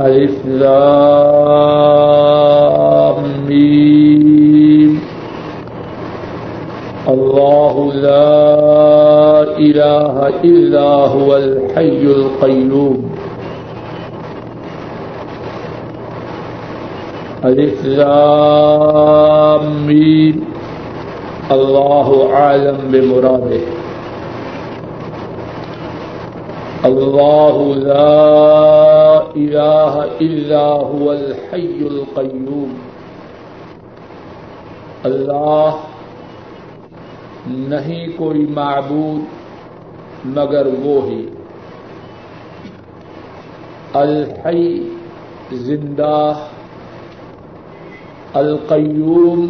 ألف الله لا إله إلا هو الحي القيوم ألف لام الله أعلم بمراده الله لا إله إلا هو الحي القيوم اللہ نہیں کوئی معبود مگر وہ ہی. الحی زندہ، القیوم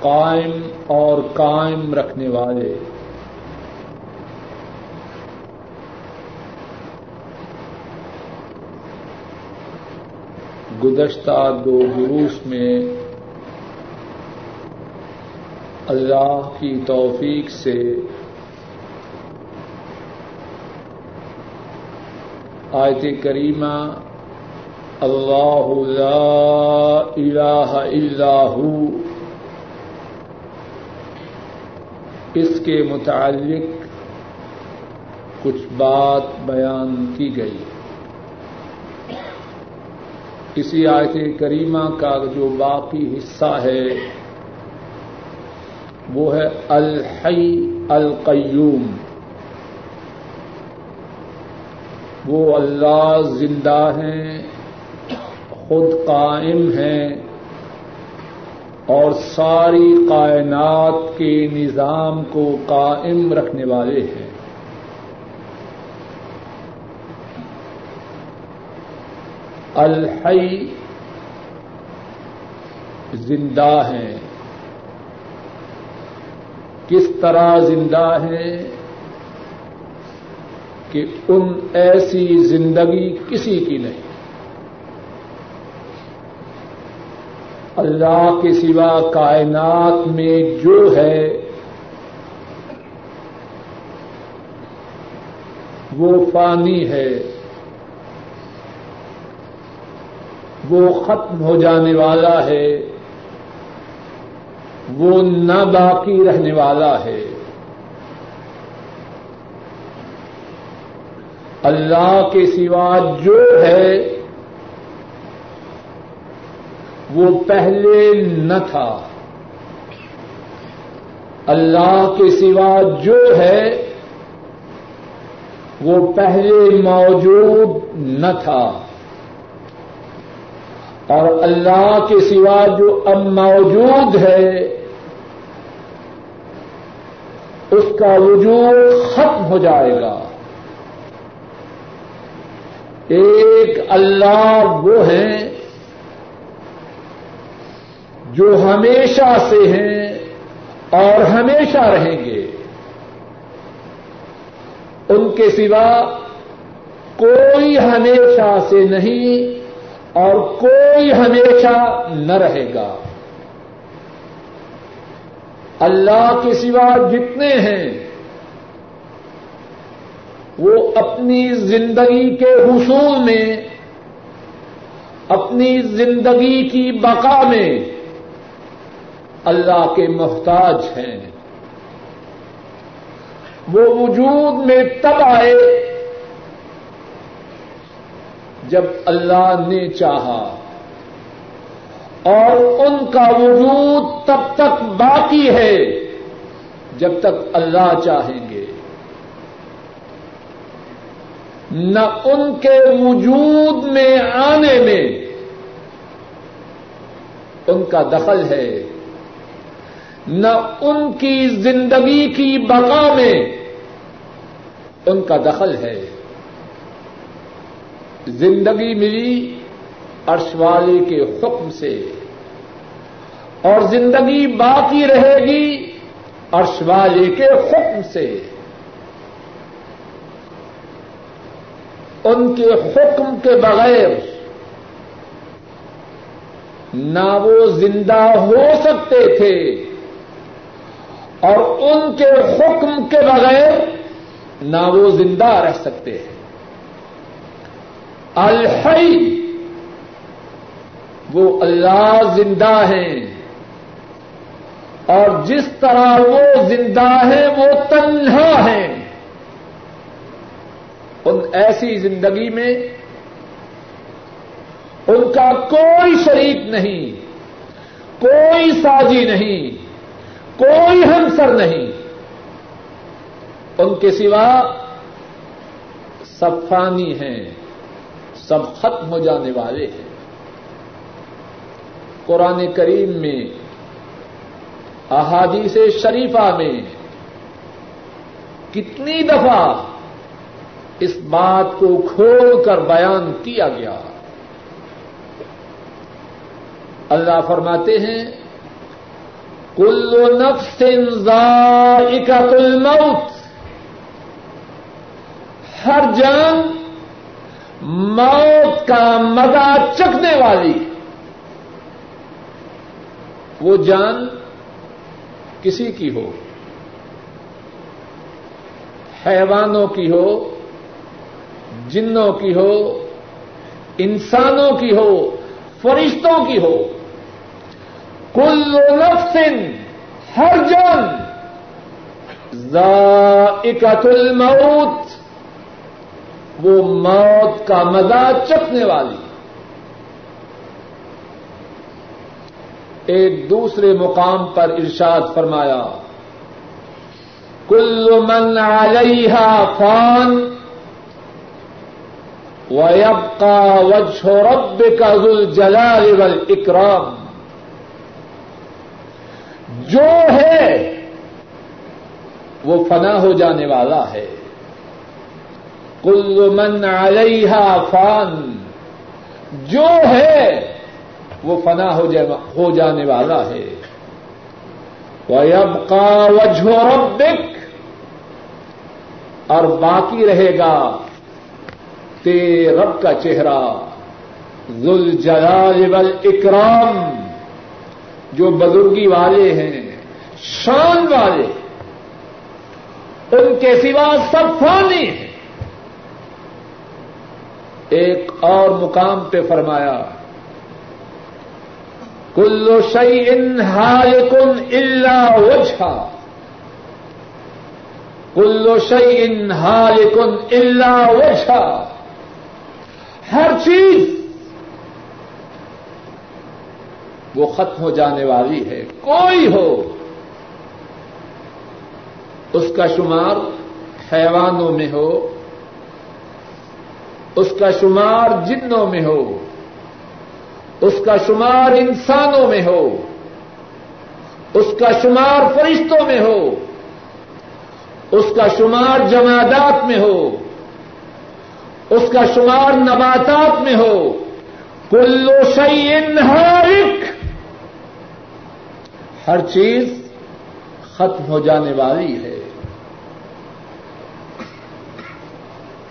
قائم اور قائم رکھنے والے. گزشتہ دو گروس میں اللہ کی توفیق سے آیت کریمہ اللہ لا الہ الا ہو اس کے متعلق کچھ بات بیان کی گئی۔ کسی آیت کریمہ کا جو باقی حصہ ہے، وہ ہے الحی القیوم۔ وہ اللہ زندہ ہیں، خود قائم ہیں اور ساری کائنات کے نظام کو قائم رکھنے والے ہیں۔ الحی زندہ ہیں کس طرح زندہ ہیں کہ ان ایسی زندگی کسی کی نہیں؟ اللہ کے سوا کائنات میں جو ہے، وہ فانی ہے۔ وہ ختم ہو جانے والا ہے۔ وہ نہ باقی رہنے والا ہے۔ اللہ کے سوا جو ہے، وہ پہلے نہ تھا۔ اللہ کے سوا جو ہے، وہ پہلے موجود نہ تھا۔ اور اللہ کے سوا جو اب موجود ہے، اس کا وجود ختم ہو جائے گا۔ ایک اللہ وہ ہیں جو ہمیشہ سے ہیں اور ہمیشہ رہیں گے۔ ان کے سوا کوئی ہمیشہ سے نہیں اور کوئی ہمیشہ نہ رہے گا۔ اللہ کے سوا جتنے ہیں، وہ اپنی زندگی کے حصول میں، اپنی زندگی کی بقا میں اللہ کے محتاج ہیں۔ وہ وجود میں تب آئے جب اللہ نے چاہا۔ اور ان کا وجود تب تک باقی ہے، جب تک اللہ چاہیں گے۔ نہ ان کے وجود میں آنے میں ان کا دخل ہے، نہ ان کی زندگی کی بقا میں ان کا دخل ہے۔ زندگی ملی عرش والے کے حکم سے۔ اور زندگی باقی رہے گی عرش والے کے حکم سے۔ ان کے حکم کے بغیر نہ وہ زندہ ہو سکتے تھے۔ اور ان کے حکم کے بغیر نہ وہ زندہ رہ سکتے۔ ہیں الحی، وہ اللہ زندہ ہیں۔ اور جس طرح وہ زندہ ہے وہ تنہا ہے ان ایسی زندگی میں ان کا کوئی شریک نہیں، کوئی سازی نہیں، کوئی ہمسر نہیں۔ ان کے سوا سب فانی ہیں۔ سب ختم ہو جانے والے ہیں۔ قرآن کریم میں، احادیث شریفہ میں کتنی دفعہ اس بات کو کھول کر بیان کیا گیا۔ اللہ فرماتے ہیں، کل نفس ذائقت الموت، ہر جان موت کا مزہ چکھنے والی۔ وہ جان کسی کی ہو، حیوانوں کی ہو، جنوں کی ہو، انسانوں کی ہو، فرشتوں کی ہو۔ کل نفس ہر جان۔ ذائقت الموت۔ وہ موت کا مزہ چکھنے والی ایک دوسرے مقام پر ارشاد فرمایا، کل من علیہ فان ویبقى وجه ربك ذو الجلال والاکرام۔ جو ہے وہ فنا ہو جانے والا ہے۔ کل من علیہ فان، جو ہے وہ فنا ہو جانے والا ہے۔ وَيَبْقَى وَجْهُ رَبِّكَ، اور باقی رہے گا تیرے رب کا چہرہ۔ ذل جلال والاکرام جو بزرگی والے ہیں، شان والے۔ ان کے سوا سب فانی ہیں۔ ایک اور مقام پہ فرمایا کلو شعی ان ہالکن اللہ وجہ کلو شعی ان ہالکن اللہ وجہ ہر چیز وہ ختم ہو جانے والی ہے کوئی ہو اس کا شمار حیوانوں میں ہو اس کا شمار جنوں میں ہو، اس کا شمار انسانوں میں ہو، اس کا شمار فرشتوں میں ہو، اس کا شمار جمادات میں ہو، اس کا شمار نباتات میں ہو۔ کلو شعین ہر ہر چیز ختم ہو جانے والی ہے۔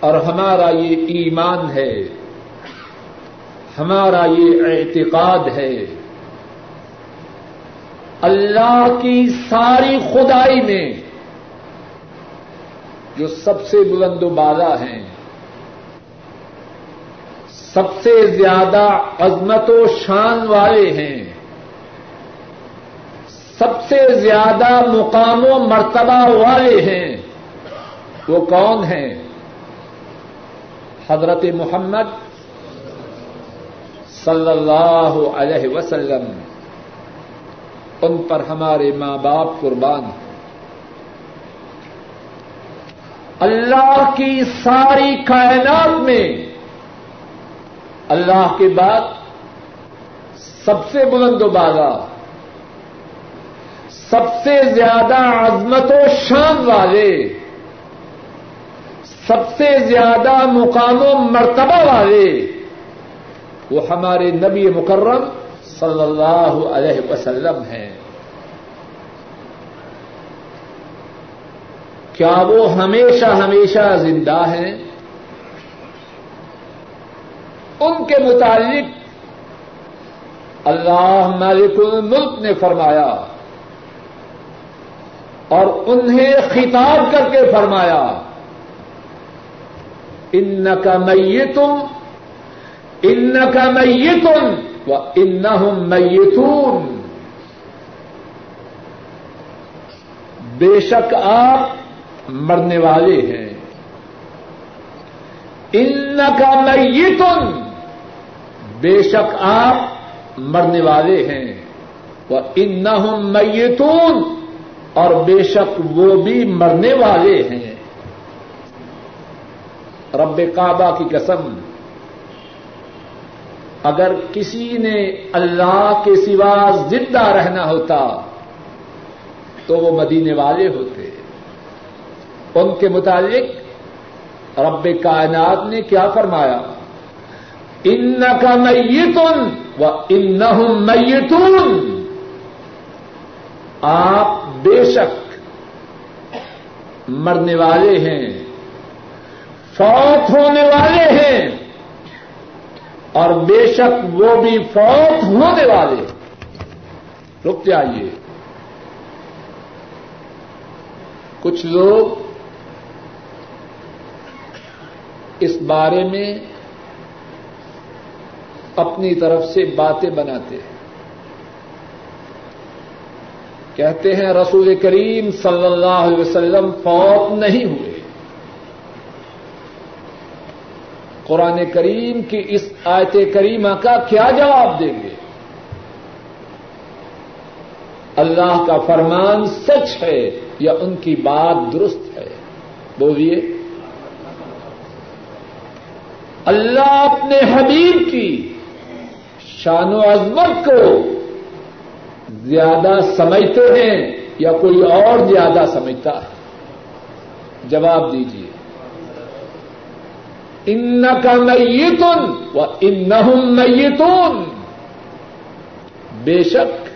اور ہمارا یہ ایمان ہے، ہمارا یہ اعتقاد ہے۔ اللہ کی ساری خدائی میں جو سب سے بلند و بالا ہیں، سب سے زیادہ عظمت و شان والے ہیں، سب سے زیادہ مقام و مرتبہ والے ہیں۔ وہ کون ہیں؟ حضرت محمد صلی اللہ علیہ وسلم، ان پر ہمارے ماں باپ قربان اللہ کی ساری کائنات میں اللہ کے بعد سب سے بلند و بالا، سب سے زیادہ عظمت و شان والے سب سے زیادہ مقام و مرتبہ والے وہ ہمارے نبی مکرم صلی اللہ علیہ وسلم ہیں۔ کیا وہ ہمیشہ ہمیشہ زندہ ہیں؟ ان کے متعلق اللہ مالک الملک نے فرمایا اور انہیں خطاب کر کے فرمایا۔ ان کا میتم ان کا میتن و ان میتون بے شک آپ مرنے والے ہیں. ان کا میتن بے شک آپ مرنے والے ہیں. وہ ان میتون اور بے شک وہ بھی مرنے والے ہیں. رب کعبہ کی قسم، اگر کسی نے اللہ کے سوا زندہ رہنا ہوتا تو وہ مدینے والے ہوتے۔ ان کے متعلق رب کائنات نے کیا فرمایا؟ ان کا میتن و ان میتون۔ آپ بے شک مرنے والے ہیں۔ فوت ہونے والے ہیں۔ اور بے شک وہ بھی فوت ہونے والے رک جائیے۔ کچھ لوگ اس بارے میں اپنی طرف سے باتیں بناتے ہیں۔ کہتے ہیں رسول کریم صلی اللہ علیہ وسلم فوت نہیں ہوئے۔ قرآن کریم کی اس آیت کریمہ کا کیا جواب دیں گے؟ اللہ کا فرمان سچ ہے یا ان کی بات درست ہے؟ بولیے۔ اللہ اپنے حبیب کی شان و عظمت کو زیادہ سمجھتے ہیں یا کوئی اور زیادہ سمجھتا ہے؟ جواب دیجیے ان کا میتن و ان میتون بے شک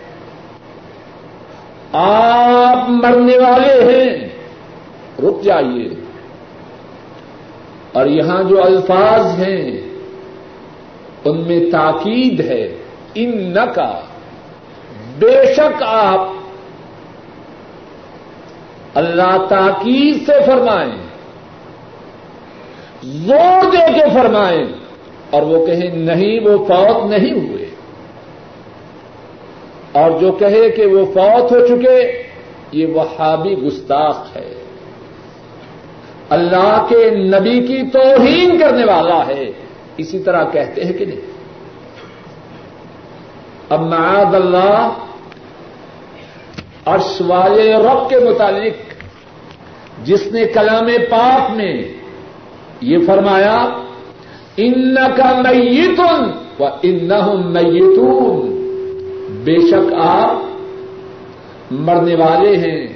آپ مرنے والے ہیں. رک جائیے. اور یہاں جو الفاظ ہیں، ان میں تاکید ہے. ان کا بے شک آپ اللہ تاکید سے فرمائیں. زور دے کے فرمائیں۔ اور وہ کہیں نہیں، وہ فوت نہیں ہوئے۔ اور جو کہے کہ وہ فوت ہو چکے، یہ وہابی گستاخ ہے۔ اللہ کے نبی کی توہین کرنے والا ہے۔ اسی طرح کہتے ہیں کہ نہیں۔ اب معاذ اللہ عرش والے رب کے متعلق، جس نے کلام پاک میں یہ فرمایا ان کا میتن و ان میتون بے شک آپ مرنے والے ہیں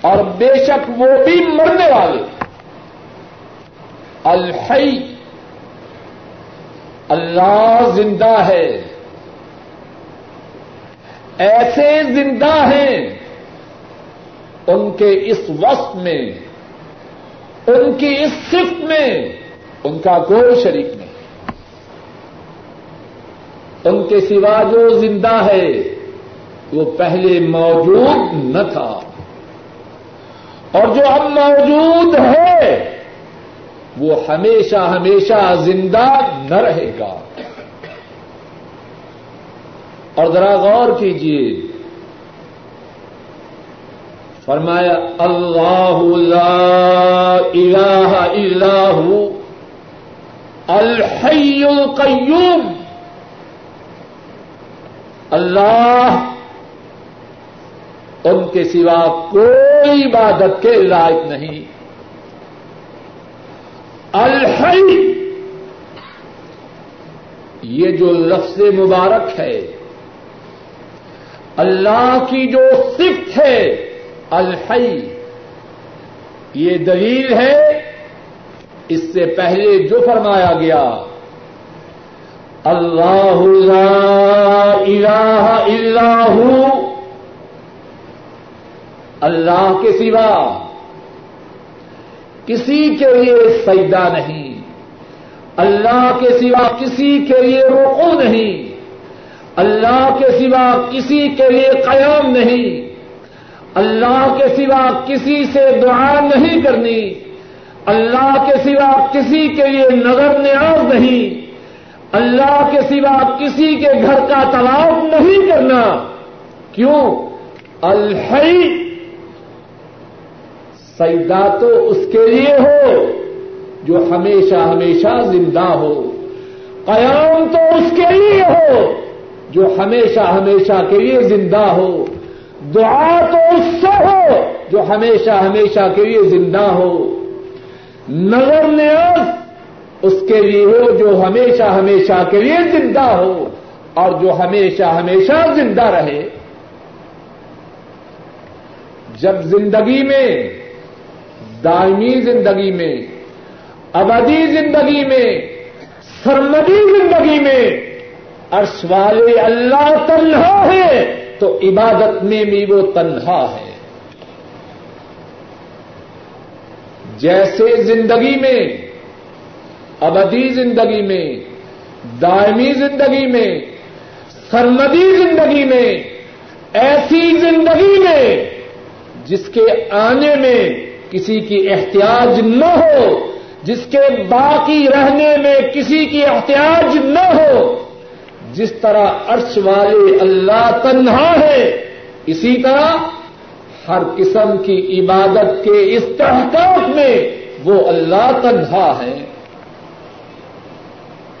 اور بے شک وہ بھی مرنے والے الحی، اللہ زندہ ہے۔ ایسے زندہ ہیں ان کے اس وقت میں ان کی اس صفت میں، ان کا کوئی شریک نہیں۔ ان کے سوا جو زندہ ہے، وہ پہلے موجود نہ تھا۔ اور جو اب موجود ہے، وہ ہمیشہ ہمیشہ زندہ نہ رہے گا۔ اور ذرا غور کیجیے فرمایا، اللہ لا الہ الا ہو، الحی القیوم، اللہ، ان کے سوا کوئی عبادت کے لائق نہیں۔ الحی، یہ جو لفظ مبارک ہے، اللہ کی جو صفت ہے الحی یہ دلیل ہے، اس سے پہلے جو فرمایا گیا، اللہ لا الہ الا ہو۔ اللہ کے سوا کسی کے لیے سجدہ نہیں۔ اللہ کے سوا کسی کے لیے روکو نہیں۔ اللہ کے سوا کسی کے لیے قیام نہیں۔ اللہ کے سوا کسی سے دعا نہیں کرنی۔ اللہ کے سوا کسی کے لیے نظر نیاز نہیں۔ اللہ کے سوا کسی کے گھر کا طواف نہیں کرنا۔ کیوں؟ الحی سجدہ تو اس کے لیے ہو جو ہمیشہ ہمیشہ زندہ ہو۔ قیام تو اس کے لیے ہو جو ہمیشہ ہمیشہ کے لیے زندہ ہو۔ دعا تو اس سے ہو جو ہمیشہ ہمیشہ کے لیے زندہ ہو۔ نظر نیاز اس کے لیے ہو جو ہمیشہ ہمیشہ کے لیے زندہ ہو اور جو ہمیشہ ہمیشہ زندہ رہے۔ جب زندگی میں، دائمی زندگی میں، ابدی زندگی میں، سرمدی زندگی میں عرش والے اللہ تنہا ہے۔ تو عبادت میں بھی وہ تنہا ہے۔ جیسے زندگی میں، ابدی زندگی میں، دائمی زندگی میں، سرمدی زندگی میں، ایسی زندگی میں جس کے آنے میں کسی کی احتیاج نہ ہو، جس کے باقی رہنے میں کسی کی احتیاج نہ ہو جس طرح عرش والے اللہ تنہا ہے، اسی طرح ہر قسم کی عبادت کے استحکام میں وہ اللہ تنہا ہے۔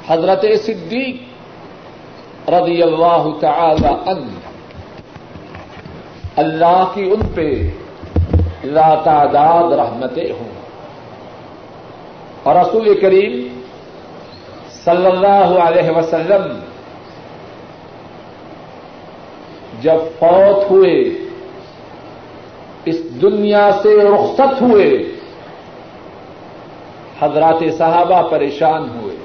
حضرت صدیق رضی اللہ تعالی عنہ اللہ کی ان پہ لا تعداد رحمتیں ہوں۔ اور رسول کریم صلی اللہ علیہ وسلم جب فوت ہوئے، اس دنیا سے رخصت ہوئے، حضرات صحابہ پریشان ہوئے۔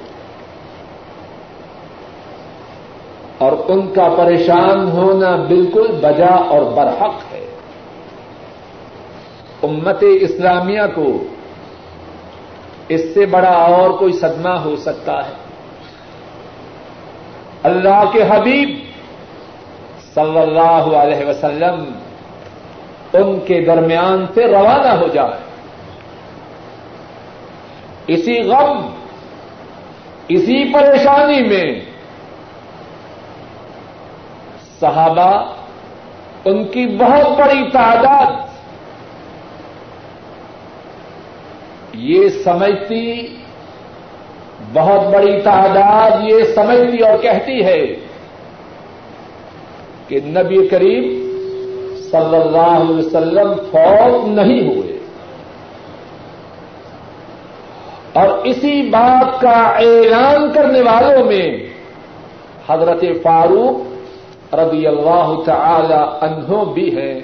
اور ان کا پریشان ہونا بالکل بجا اور برحق ہے۔ امت اسلامیہ کو اس سے بڑا اور کوئی صدمہ ہو سکتا ہے۔ اللہ کے حبیب صلی اللہ علیہ وسلم ان کے درمیان سے روانہ ہو جائے۔ اسی غم، اسی پریشانی میں صحابہ ان کی بہت بڑی تعداد یہ سمجھتی، بہت بڑی تعداد یہ سمجھتی اور کہتی ہے کہ نبی کریم صلی اللہ علیہ وسلم فوت نہیں ہوئے۔ اور اسی بات کا اعلان کرنے والوں میں حضرت فاروق رضی اللہ تعالی عنہ بھی ہے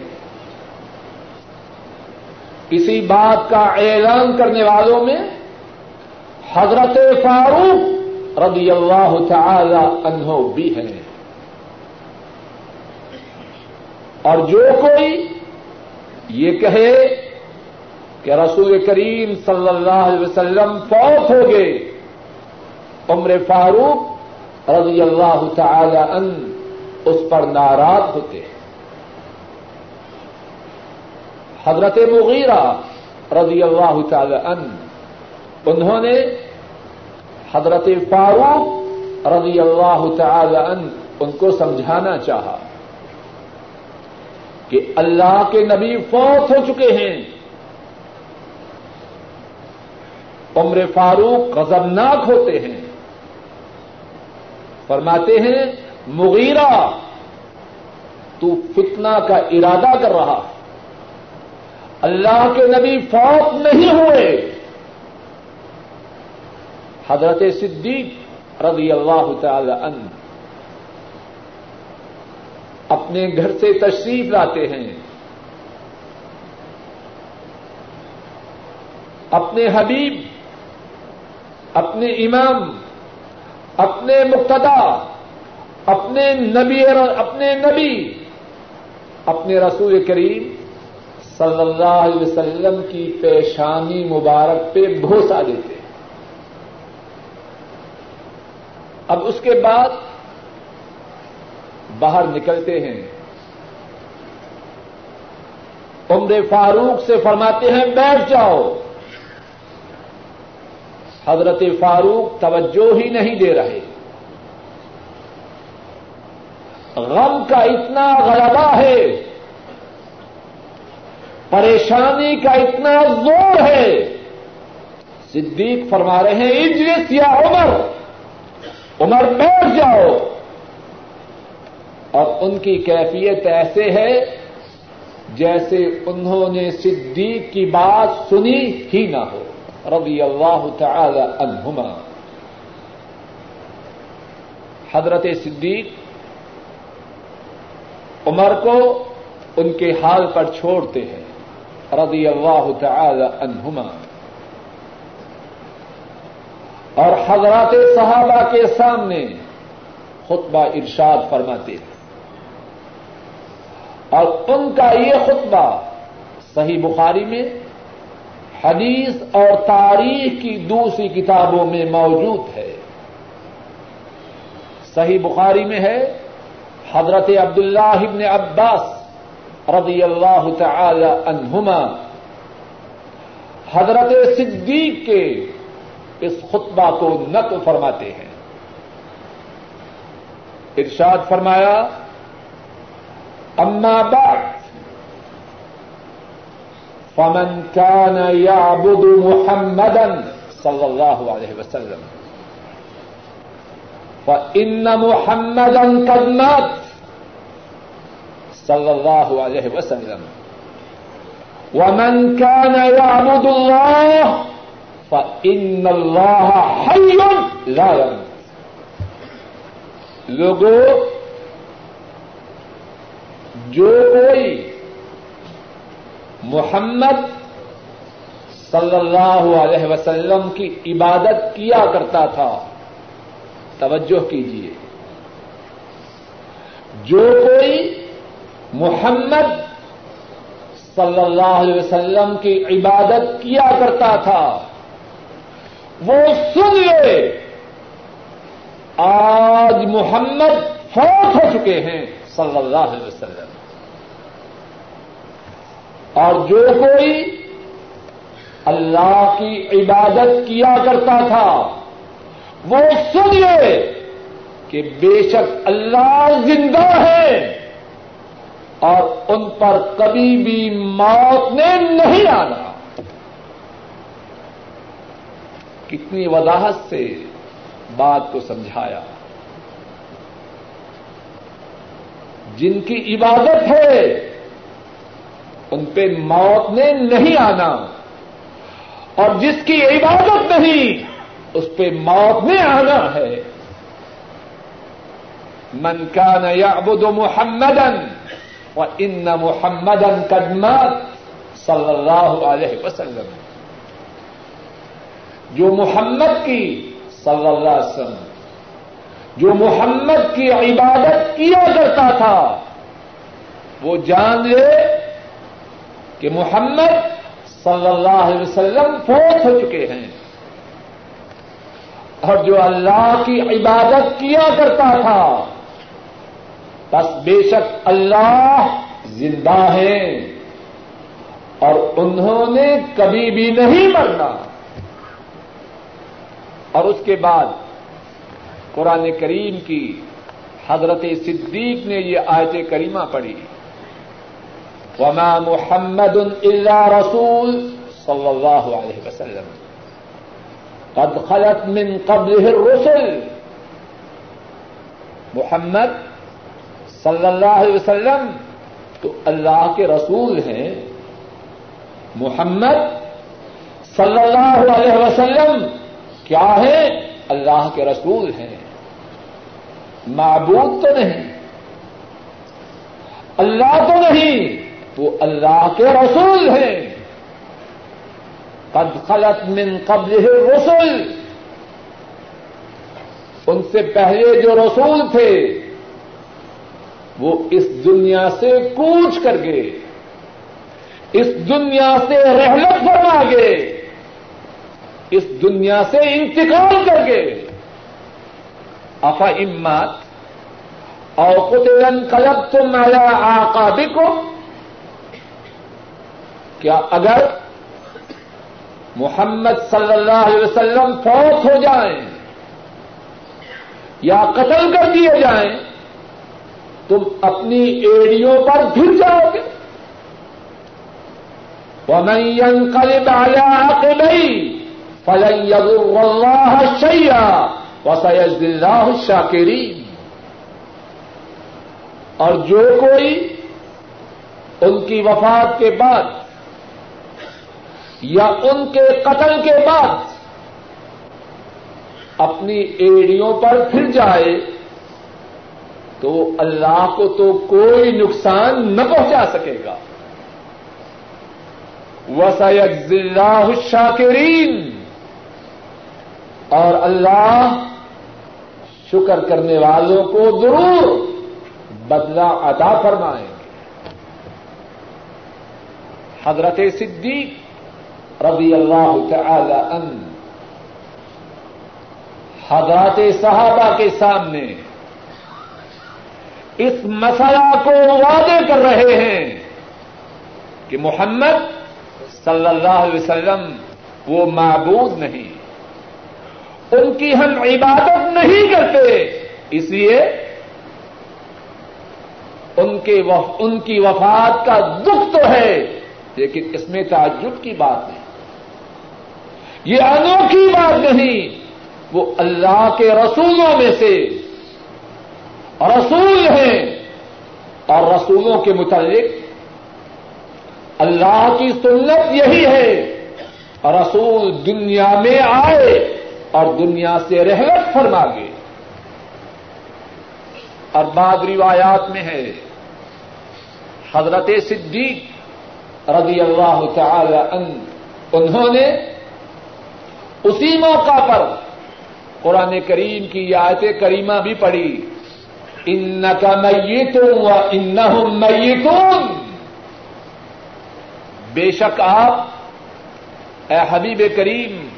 اسی بات کا اعلان کرنے والوں میں حضرت فاروق رضی اللہ تعالی عنہ بھی ہے اور جو کوئی یہ کہے کہ رسول کریم صلی اللہ علیہ وسلم فوت ہو گئے، عمر فاروق رضی اللہ تعالی ان اس پر ناراض ہوتے ہیں۔ حضرت مغیرہ رضی اللہ تعالی ان انہوں نے حضرت فاروق رضی اللہ تعالی ان ان کو سمجھانا چاہا۔ کہ اللہ کے نبی فوت ہو چکے ہیں۔ عمر فاروق غضبناک ہوتے ہیں۔ فرماتے ہیں، مغیرہ، تو فتنہ کا ارادہ کر رہا۔ اللہ کے نبی فوت نہیں ہوئے۔ حضرت صدیق رضی اللہ تعالی عنہ اپنے گھر سے تشریف لاتے ہیں۔ اپنے حبیب، اپنے امام، اپنے مقتدا، اپنے نبی اپنے نبی، اپنے رسول کریم صلی اللہ علیہ وسلم کی پیشانی مبارک پہ بھوسا دیتے ہیں۔ اب اس کے بعد باہر نکلتے ہیں۔ عمر فاروق سے فرماتے ہیں، بیٹھ جاؤ۔ حضرت فاروق توجہ ہی نہیں دے رہے۔ غم کا اتنا غلبہ ہے، پریشانی کا اتنا زور ہے۔ صدیق فرما رہے ہیں، اجلس یا عمر عمر بیٹھ جاؤ۔ اور ان کی کیفیت ایسے ہے جیسے انہوں نے صدیق کی بات سنی ہی نہ ہو۔ رضی اللہ تعالی عنہما۔ حضرت صدیق عمر کو ان کے حال پر چھوڑتے ہیں۔ رضی اللہ تعالی عنہما۔ اور حضرات صحابہ کے سامنے خطبہ ارشاد فرماتے ہیں۔ اور ان کا یہ خطبہ صحیح بخاری میں حدیث اور تاریخ کی دوسری کتابوں میں موجود ہے۔ صحیح بخاری میں ہے، حضرت عبداللہ ابن عباس رضی اللہ تعالی عنہما، حضرت صدیق کے اس خطبہ کو نقل فرماتے ہیں۔ ارشاد فرمایا اما بعد، فمن كان يعبد محمدا صلى الله عليه وسلم، فإن محمدا قد مات صلی اللہ علیہ وسلم. ومن كان يعبد الله، فإن الله حي لا يموت. لوگوں جو کوئی محمد صلی اللہ علیہ وسلم کی عبادت کیا کرتا تھا، توجہ کیجیے جو کوئی محمد صلی اللہ علیہ وسلم کی عبادت کیا کرتا تھا، وہ سن لے، آج محمد فوت ہو چکے ہیں صلی اللہ علیہ وسلم۔ اور جو کوئی اللہ کی عبادت کیا کرتا تھا، وہ سن لے کہ بے شک اللہ زندہ ہے اور ان پر کبھی بھی موت نے نہیں آنا۔ کتنی وضاحت سے بات کو سمجھایا۔ جن کی عبادت ہے ان پہ موت نے نہیں آنا۔ اور جس کی عبادت نہیں، اس پہ موت نے آنا ہے۔ من کان یعبد محمدن ان محمد قدمت صلی اللہ علیہ وسلم۔ جو محمد کی، صلی اللہ علیہ وسلم۔ جو محمد کی عبادت کیا کرتا تھا، وہ جان لے کہ محمد صلی اللہ علیہ وسلم فوت ہو چکے ہیں۔ اور جو اللہ کی عبادت کیا کرتا تھا، بس بے شک اللہ زندہ ہے اور انہوں نے کبھی بھی نہیں مرنا۔ اور اس کے بعد قرآن کریم کی حضرت صدیق نے یہ آیت کریمہ پڑھی۔ وما محمد اللہ رسول صلی اللہ علیہ وسلم. قد خلط من قبل الرسل. محمد صلی اللہ علیہ وسلم. تو اللہ کے رسول ہیں محمد صلی اللہ علیہ وسلم. کیا ہے اللہ کے رسول ہیں. معبود تو نہیں. اللہ تو نہیں. وہ اللہ کے رسول ہیں۔ قد خلط من قبل رسول ان سے پہلے جو رسول تھے، وہ اس دنیا سے کوچ کر گئے۔ اس دنیا سے رحلت فرما گئے۔ اس دنیا سے انتقال کر گئے۔ افا امات اور قطن کلب تم میرا آقا کیا اگر محمد صلی اللہ علیہ وسلم فوت ہو جائیں یا قتل کر دیے جائیں، تم اپنی ایڑیوں پر گر جاؤ گے۔ ومن قلب على عقبيه فلن يضر الله شيئا وسيجزي الله الشاكرين۔ اور جو کوئی ان کی وفات کے بعد یا ان کے قتل کے بعد اپنی ایڑیوں پر پھر جائے تو اللہ کو تو کوئی نقصان نہ پہنچا سکے گا۔ وسعت اللہ الشاکرین اور اللہ شکر کرنے والوں کو ضرور بدلہ عطا فرمائیں۔ گے حضرت صدیق رضی اللہ تعالی ان حضرات صحابہ کے سامنے اس مسئلہ کو وعدے کر رہے ہیں کہ محمد صلی اللہ علیہ وسلم وہ معبود نہیں۔ ان کی ہم عبادت نہیں کرتے، اس لیے ان کے ان کی وفات کا دکھ تو ہے، لیکن اس میں تعجب کی بات نہیں۔ یہ انوکھی بات نہیں، وہ اللہ کے رسولوں میں سے رسول ہیں اور رسولوں کے متعلق اللہ کی سنت یہی ہے، رسول دنیا میں آئے اور دنیا سے رحمت فرما گے اور بعد روایات میں ہے، حضرت صدیق رضی اللہ تعالی ان انہوں نے اسی موقع پر قرآن کریم کی آیت کریمہ بھی پڑھی ان کا میتوں و ان میتون. بے شک آپ اے حبیب کریم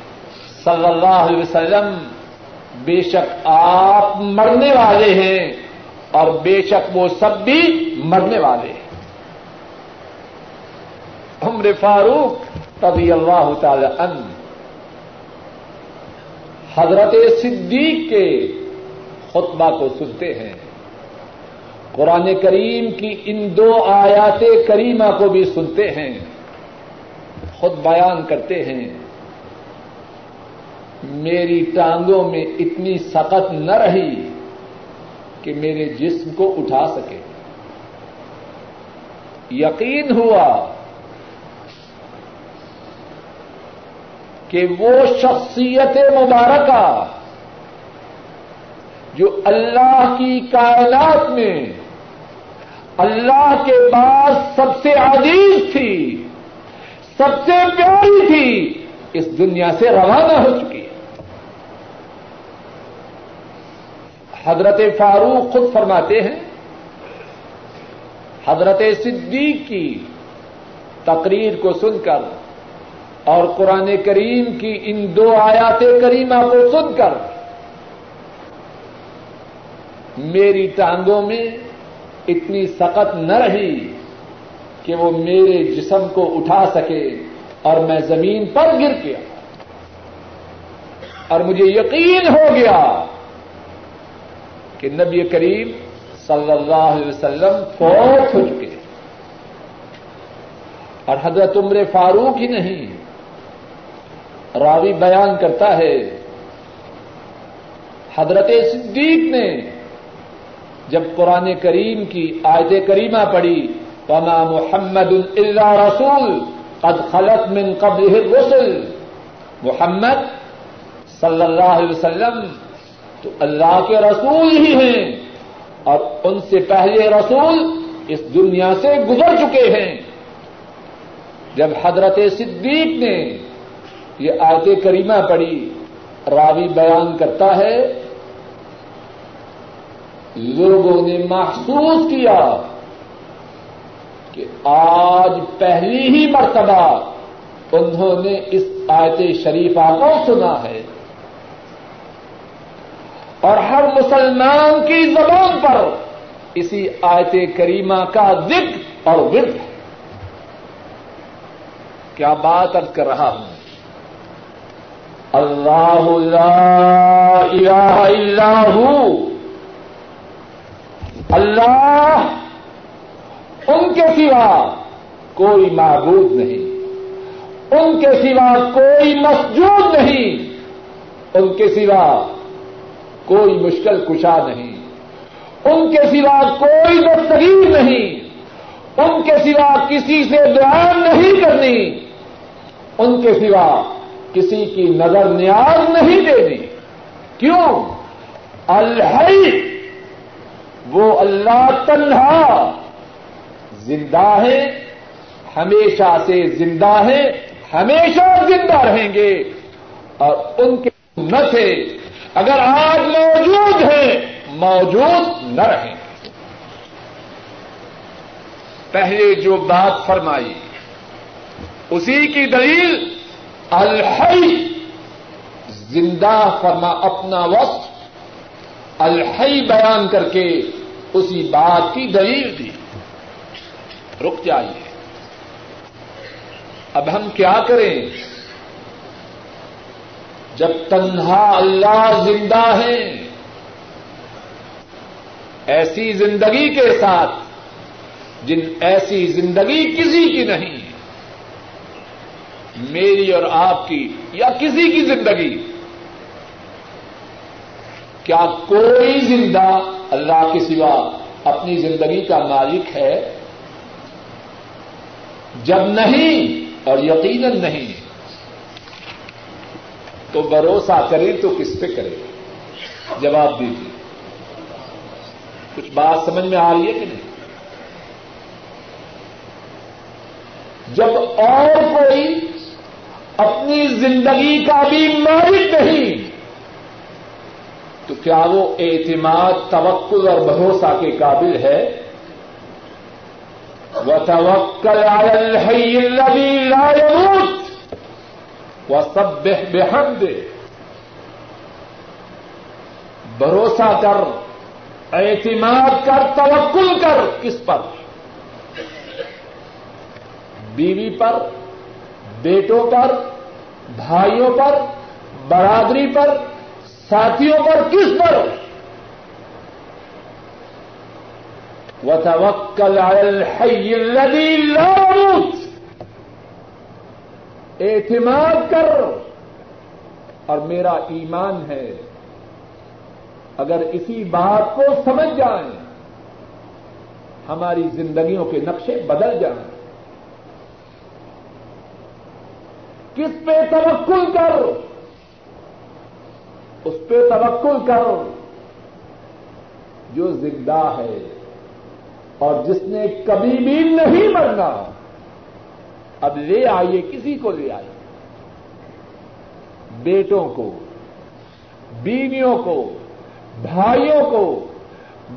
صلی اللہ علیہ وسلم، بے شک آپ مرنے والے ہیں اور بے شک وہ سب بھی مرنے والے ہیں۔ عمر فاروق رضی اللہ تعالی ان حضرت صدیق کے خطبہ کو سنتے ہیں۔ قرآن کریم کی ان دو آیات کریمہ کو بھی سنتے ہیں۔ خود بیان کرتے ہیں۔ میری ٹانگوں میں اتنی سخت نہ رہی کہ میرے جسم کو اٹھا سکے۔ یقین ہوا کہ وہ شخصیت مبارکہ جو اللہ کی کائنات میں اللہ کے بعد سب سے عزیز تھی، سب سے پیاری تھی، اس دنیا سے روانہ ہو چکی۔ حضرت فاروق خود فرماتے ہیں، حضرت صدیق کی تقریر کو سن کر اور قرآن کریم کی ان دو آیات کریمہ کو سن کر میری ٹانگوں میں اتنی سخت نہ رہی کہ وہ میرے جسم کو اٹھا سکے اور میں زمین پر گر گیا اور مجھے یقین ہو گیا کہ نبی کریم صلی اللہ علیہ وسلم فوت ہو چکے اور حضرت عمر فاروق ہی نہیں راوی بیان کرتا ہے۔ حضرت صدیق نے جب قرآن کریم کی آیت کریمہ پڑھی، وما محمد اللہ رسول قد خلط من قبل الرسل محمد صلی اللہ علیہ وسلم تو اللہ کے رسول ہی ہیں اور ان سے پہلے رسول اس دنیا سے گزر چکے ہیں۔ جب حضرت صدیق نے یہ آیت کریمہ پڑھی، راوی بیان کرتا ہے، لوگوں نے محسوس کیا کہ آج پہلی ہی مرتبہ انہوں نے اس آیت شریفہ کو سنا ہے۔ اور ہر مسلمان کی زبان پر اسی آیت کریمہ کا ذکر اور ورد ہے۔ کیا بات اب کر رہا ہوں؟ اللہ لا الہ الا اللہ ان کے سوا کوئی معبود نہیں۔ ان کے سوا کوئی مسجود نہیں۔ ان کے سوا کوئی مشکل کشا نہیں۔ ان کے سوا کوئی دستگیر نہیں۔ ان کے سوا کسی سے دعا نہیں کرنی۔ ان کے سوا کسی کی نظر نیاز نہیں دینی کیوں؟ الحی، وہ اللہ تنہا۔ زندہ ہے ہمیشہ سے زندہ ہے ہمیشہ زندہ رہیں گے۔ اور ان کے نہ تھے۔ اگر آج موجود ہیں، موجود نہ رہیں۔ پہلے جو بات فرمائی، اسی کی دلیل الحی، زندہ فرما اپنا وقت الحی بیان کر کے اسی بات کی دلیل دی۔ رک جائیے۔ اب ہم کیا کریں؟ جب تنہا اللہ زندہ ہے ایسی زندگی کے ساتھ، جن ایسی زندگی کسی کی نہیں میری اور آپ کی یا کسی کی زندگی کیا کوئی زندہ اللہ کے سوا اپنی زندگی کا مالک ہے؟ جب نہیں اور یقیناً نہیں تو بھروسہ کرے تو کس پہ کرے جواب دیجیے کچھ بات سمجھ میں آ رہی ہے کہ نہیں؟ جب اور کوئی اپنی زندگی کا بھی مالک نہیں۔ تو کیا وہ اعتماد توکل اور بھروسہ کے قابل ہے؟ وہ توکل لا يموت وہ سب بےحد بھروسہ کر، اعتماد کر، توکل کر کس پر۔ بیوی پر بیٹوں پر، بھائیوں پر، برادری پر، ساتھیوں پر، کس پر؟ وتوکل على الحي الذي لا يموت۔ اعتماد کر۔ اور میرا ایمان ہے۔ اگر اسی بات کو سمجھ جائیں، ہماری زندگیوں کے نقشے بدل جائیں۔ کس پہ توکل کر؟ اس پہ توکل کر۔ جو زندہ ہے اور جس نے کبھی بھی نہیں مرنا، اب لے آئیے، کسی کو لے آئیے۔ بیٹوں کو، بیویوں کو، بھائیوں کو،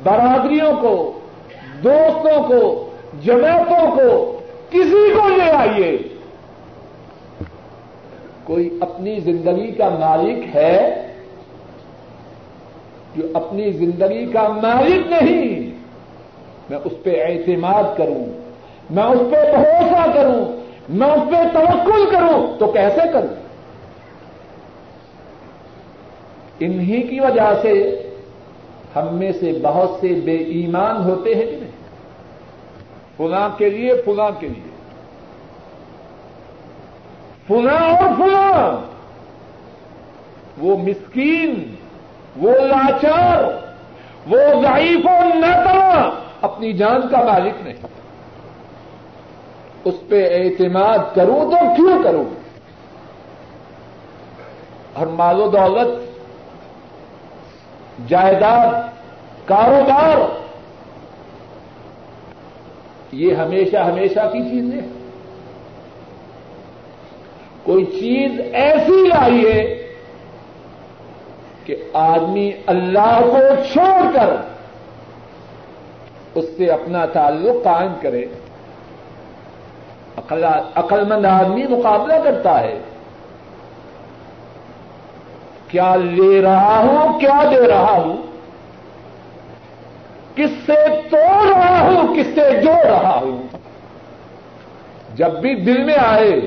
برادریوں کو، دوستوں کو، جماعتوں کو، کسی کو لے آئیے۔ کوئی اپنی زندگی کا مالک ہے جو اپنی زندگی کا مالک نہیں، میں اس پہ اعتماد کروں، میں اس پہ بھروسہ کروں، میں اس پہ توکل کروں، تو کیسے کروں؟ انہی کی وجہ سے ہم میں سے بہت سے بے ایمان ہوتے ہیں کہ نہیں؟ فلاں کے لیے، فلاں کے لیے۔ فلاں اور فلاں۔ وہ مسکین، وہ لاچار، وہ ضعیف و نتا اپنی جان کا مالک نہیں۔ اس پہ اعتماد کروں تو کیوں کروں اور مال و دولت، جائیداد، کاروبار، یہ ہمیشہ ہمیشہ کی چیزیں کوئی چیز ایسی آئیے کہ آدمی اللہ کو چھوڑ کر اس سے اپنا تعلق قائم کرے۔ عقل مند آدمی مقابلہ کرتا ہے۔ کیا لے رہا ہوں، کیا دے رہا ہوں؟ کس سے توڑ رہا ہوں، کس سے جوڑ رہا ہوں؟ جب بھی دل میں آئے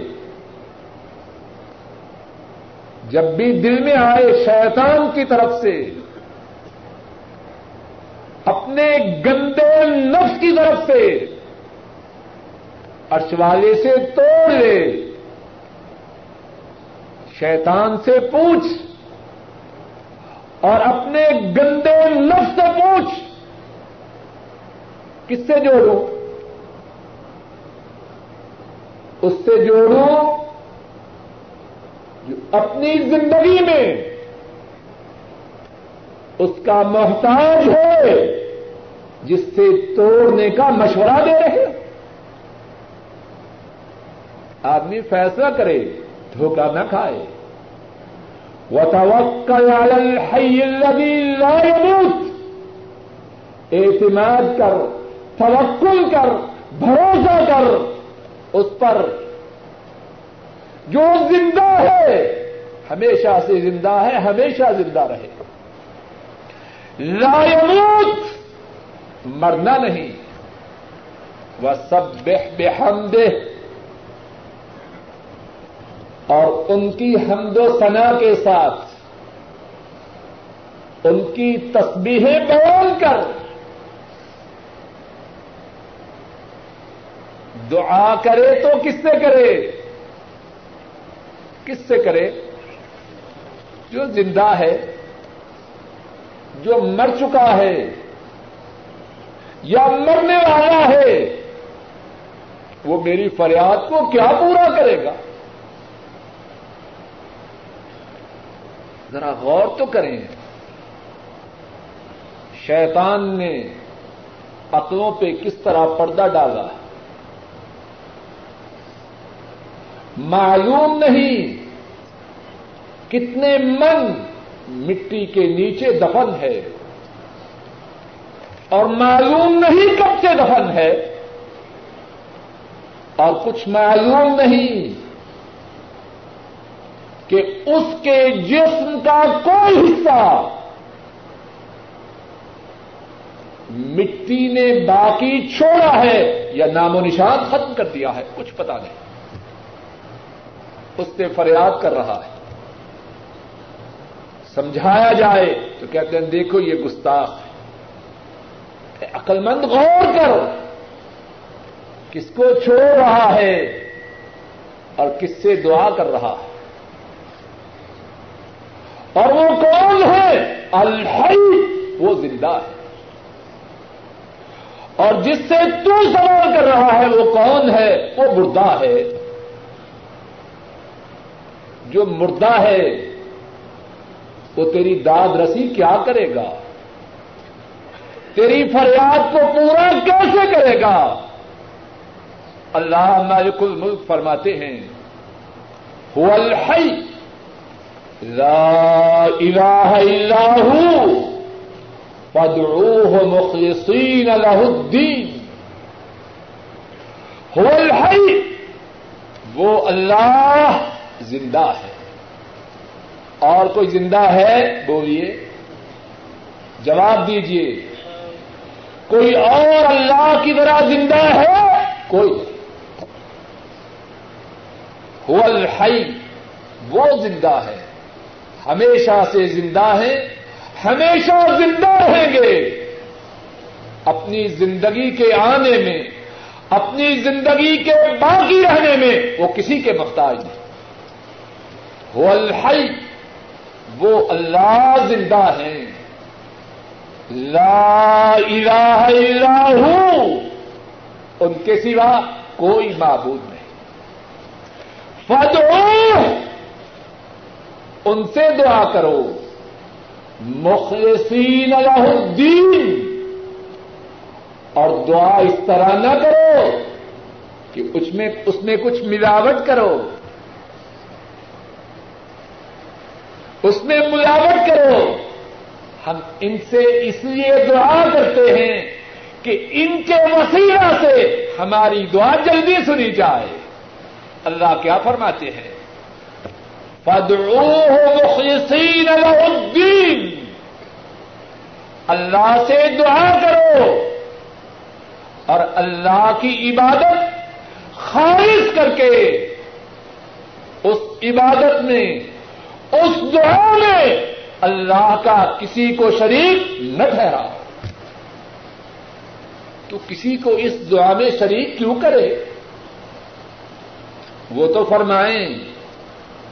جب بھی دل میں آئے شیطان کی طرف سے، اپنے گندے نفس کی طرف سے ارچوالے سے توڑ لے۔ شیطان سے پوچھ اور اپنے گندے نفس سے پوچھ۔ کس سے جوڑوں؟ اس سے جوڑوں اپنی زندگی میں اس کا محتاج ہے جس سے توڑنے کا مشورہ دے رہے آدمی فیصلہ کرے، دھوکہ نہ کھائے۔ وتوکل على الحي الذي لا يموت۔ اعتماد کر، توکل کر، بھروسہ کر۔ اس پر جو زندہ ہے ہمیشہ سے زندہ ہے، ہمیشہ زندہ رہے۔ لا يموت مرنا نہیں۔ وہ سب بے اور ان کی حمد و ثنا کے ساتھ ان کی تسبیحیں بیان کر۔ دعا کرے تو کس سے کرے؟ کس سے کرے؟ جو زندہ ہے، جو مر چکا ہے، یا مرنے والا ہے، وہ میری فریاد کو کیا پورا کرے گا؟ ذرا غور تو کریں۔ شیطان نے عقلوں پہ کس طرح پردہ ڈالا؟ معلوم نہیں کتنے من مٹی کے نیچے دفن ہے اور معلوم نہیں کب سے دفن ہے اور کچھ معلوم نہیں کہ اس کے جسم کا کوئی حصہ مٹی نے باقی چھوڑا ہے یا نام و نشان ختم کر دیا ہے، کچھ پتا نہیں۔ اس سے فریاد کر رہا ہے۔ سمجھایا جائے تو کہتے ہیں دیکھو یہ گستاخ ہے۔ عقل مند غور کر کس کو چھوڑ رہا ہے اور کس سے دعا کر رہا ہے۔ اور وہ کون ہے؟ الحی، وہ زندہ ہے۔ اور جس سے تو سوال کر رہا ہے وہ کون ہے؟ وہ مردہ ہے۔ جو مردہ ہے وہ تیری داد رسی کیا کرے گا؟ تیری فریاد کو پورا کیسے کرے گا؟ اللہ مالک الملک فرماتے ہیں وہ الحی، لا الہ الا ہو فدعوه مخلصین له الدین۔ هو الحی، وہ اللہ زندہ ہے۔ اور کوئی زندہ ہے بولیے؟ جواب دیجیے کوئی اور اللہ کی طرح زندہ ہے؟ کوئی۔ هو الحی، وہ زندہ ہے۔ ہمیشہ سے زندہ ہیں، ہمیشہ زندہ رہیں گے۔ اپنی زندگی کے آنے میں، اپنی زندگی کے باقی رہنے میں وہ کسی کے محتاج نہیں۔ وہ الحی وہ اللہ زندہ ہیں۔ لا الہ الا ہوں ان کے سوا کوئی معبود نہیں۔ فدعوه ان سے دعا کرو۔ مخلصین له الدین۔ اور دعا اس طرح نہ کرو کہ اس میں اس میں کچھ ملاوٹ کرو۔ اس میں ملاوٹ کرو۔ ہم ان سے اس لیے دعا کرتے ہیں کہ ان کے وسیلہ سے ہماری دعا جلدی سنی جائے۔ اللہ کیا فرماتے ہیں؟ مخلصین له الدین اللہ سے دعا کرو۔ اور اللہ کی عبادت خالص کر کے اس عبادت میں اس دعا میں اللہ کا کسی کو شریک نہ ٹھہرا۔ تو کسی کو اس دعا میں شریک کیوں کرے؟ وہ تو فرمائیں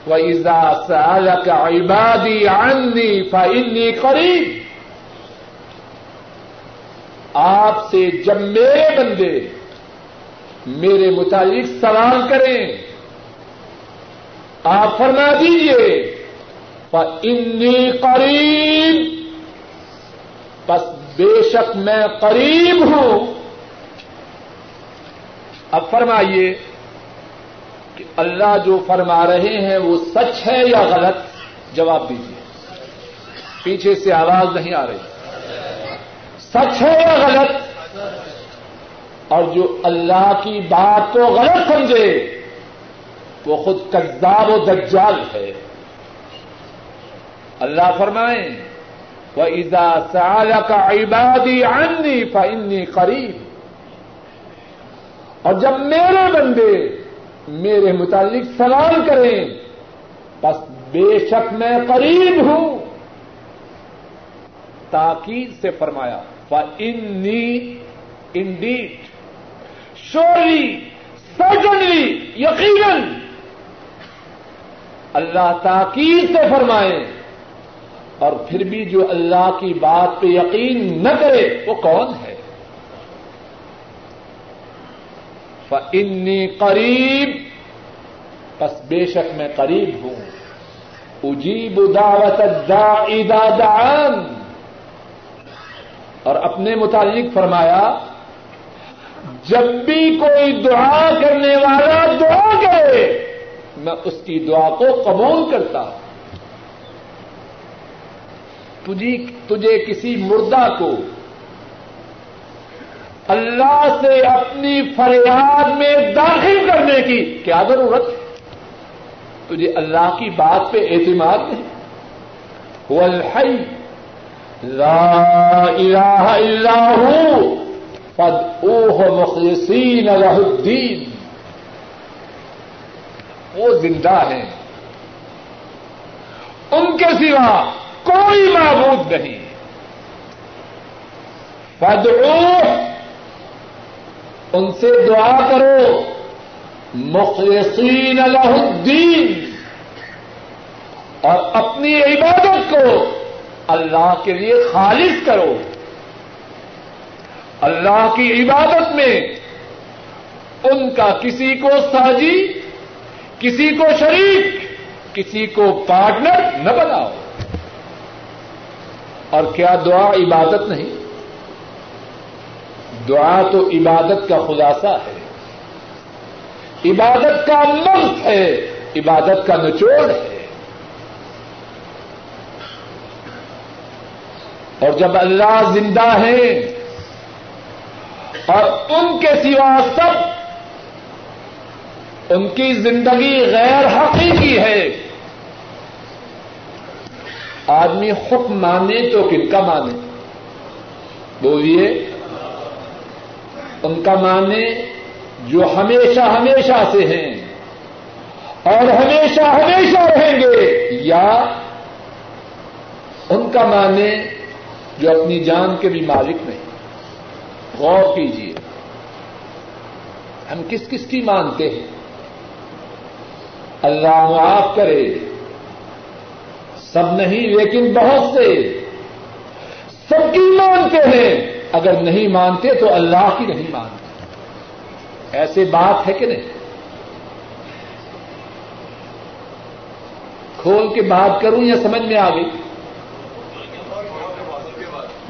وہ عزا سال کا عبادی آنی فنی قریب آپ سے جب میرے بندے میرے متعلق سوال کریں، آپ فرما دیجیے انی قریب بس بے شک میں قریب ہوں۔ اب فرمائیے کہ اللہ جو فرما رہے ہیں وہ سچ ہے یا غلط؟ جواب دیجیے پیچھے سے آواز نہیں آ رہی۔ سچ ہے یا غلط؟ اور جو اللہ کی بات کو غلط سمجھے، وہ خود کذاب و دجال ہے۔ اللہ فرمائیں وہ عزا سال کا عبادی آنی فنی قریب اور جب میرے بندے میرے متعلق سوال کریں، بس بے شک میں قریب ہوں۔ تاکید سے فرمایا فنی انڈیٹ شوری سرجنلی یقیناً۔ اللہ تاکید سے فرمائے اور پھر بھی جو اللہ کی بات پہ یقین نہ کرے، وہ کون ہے؟ انی قریب بس بے شک میں قریب ہوں۔ اجیب دعوت دعان۔ اور اپنے متعلق فرمایا، جب بھی کوئی دعا کرنے والا دعا کرے، میں اس کی دعا کو قبول کرتا ہوں۔ تجھے کسی مردہ کو اللہ سے اپنی فریاد میں داخل کرنے کی کیا ضرورت ہے؟ تجھے اللہ کی بات پہ اعتماد نہیں۔ الحی، لا الہ الا ہوں پد اوہ مخلصین له الدین۔ وہ زندہ ہیں۔ ان کے سوا کوئی معبود نہیں۔ فدعوه ان سے دعا کرو۔ مخلصین له الدین۔ اور اپنی عبادت کو اللہ کے لیے خالص کرو۔ اللہ کی عبادت میں ان کا کسی کو ساجی، کسی کو شریک، کسی کو پارٹنر نہ بناؤ۔ اور کیا دعا عبادت نہیں؟ دعا تو عبادت کا خلاصہ ہے۔ عبادت کا منف ہے، عبادت کا نچوڑ ہے۔ اور جب اللہ زندہ ہے اور ان کے سوا سب، ان کی زندگی غیر حقیقی ہے۔ آدمی حکم مانے تو کن کا مانے؟ بولیے، ان کا مانے جو ہمیشہ ہمیشہ سے ہیں اور ہمیشہ ہمیشہ رہیں گے، یا ان کا مانے جو اپنی جان کے بھی مالک نہیں؟ غور کیجیے ہم کس کس کی مانتے ہیں؟ اللہ معاف کرے۔ سب نہیں لیکن بہت سے۔ سب کی مانتے ہیں۔ اگر نہیں مانتے تو اللہ کی نہیں مانتے۔ ایسے بات ہے کہ نہیں؟ کھول کے بات کروں یا سمجھ میں آ گئی؟